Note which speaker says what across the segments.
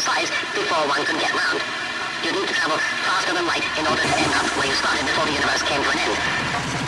Speaker 1: size before one can get round. You'd need to travel faster than light in order to end up where you started before the universe came to an end.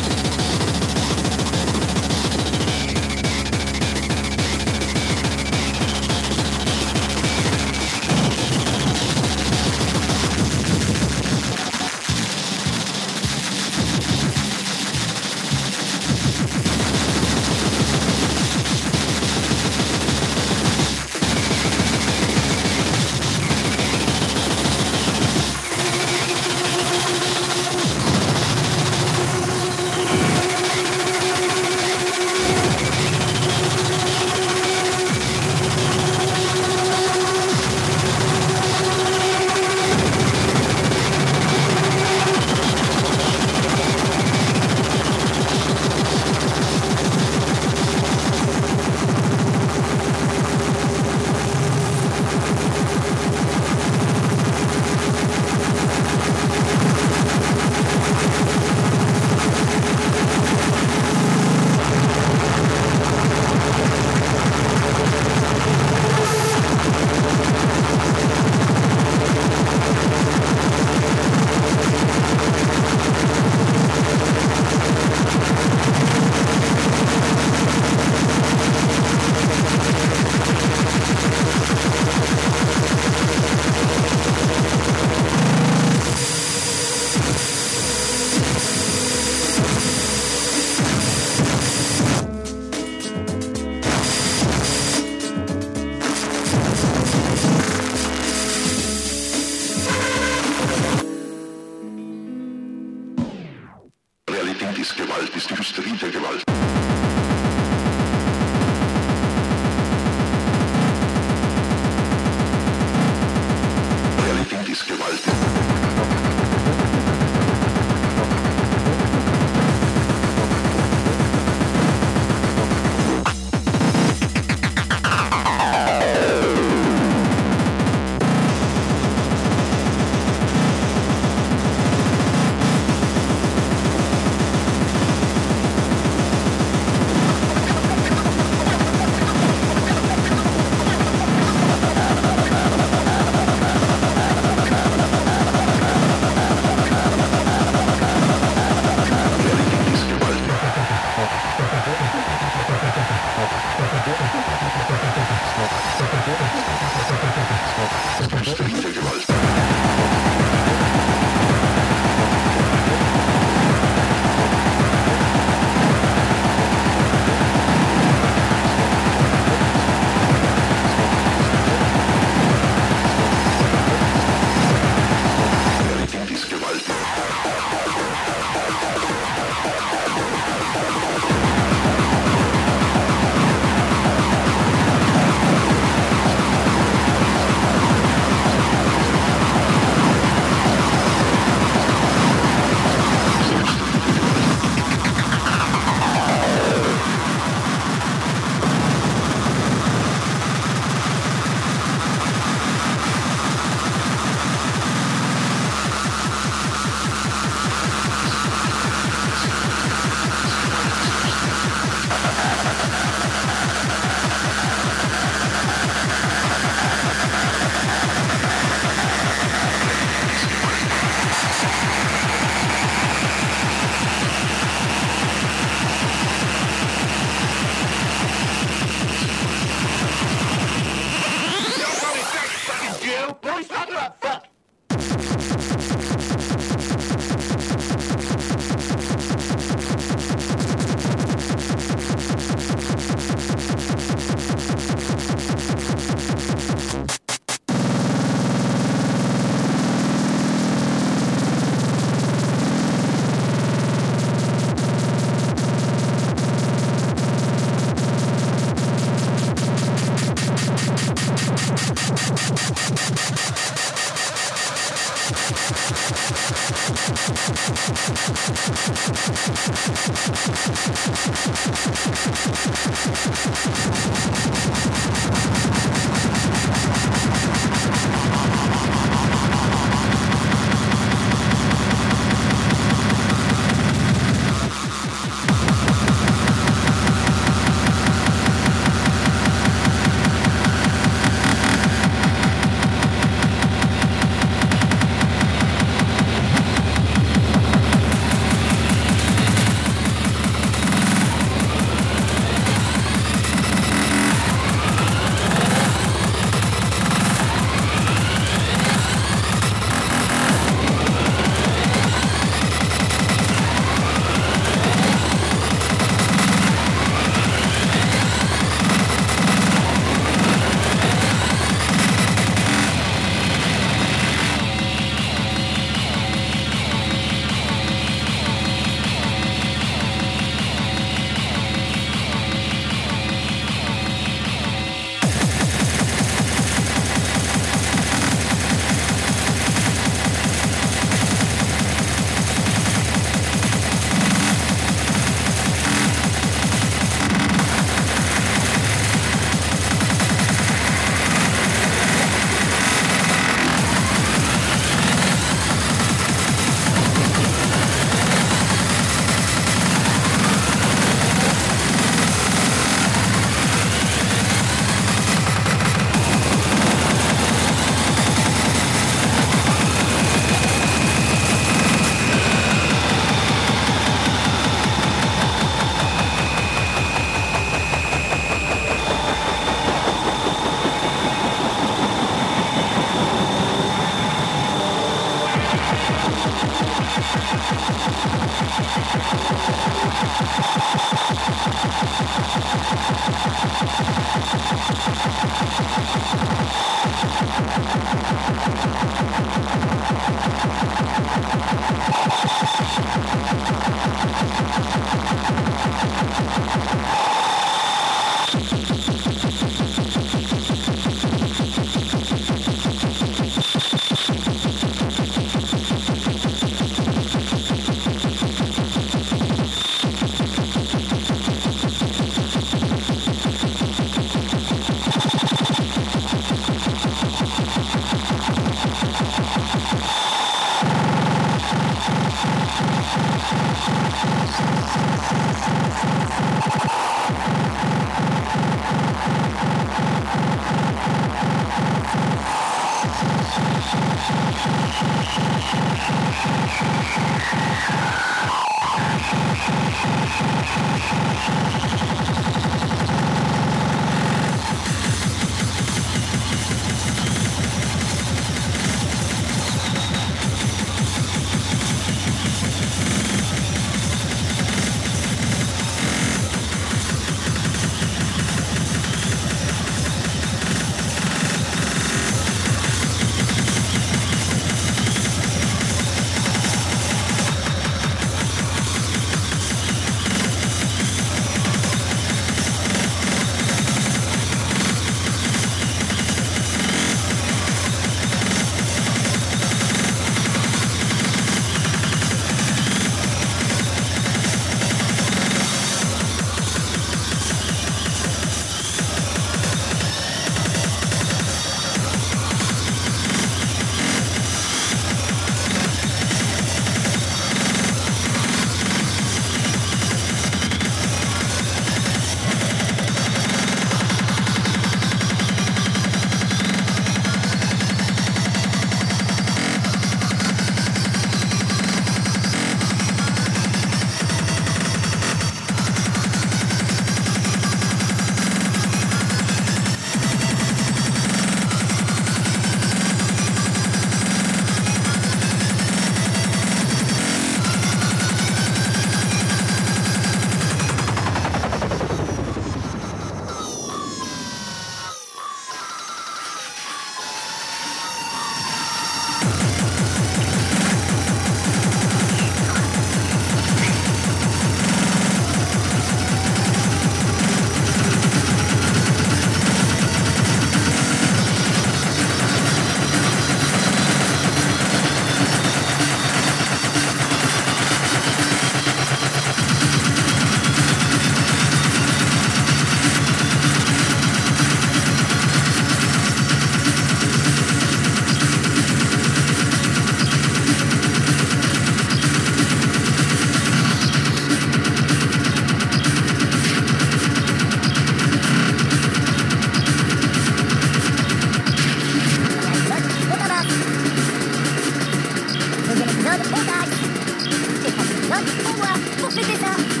Speaker 2: de pouvoir pour fêter ça.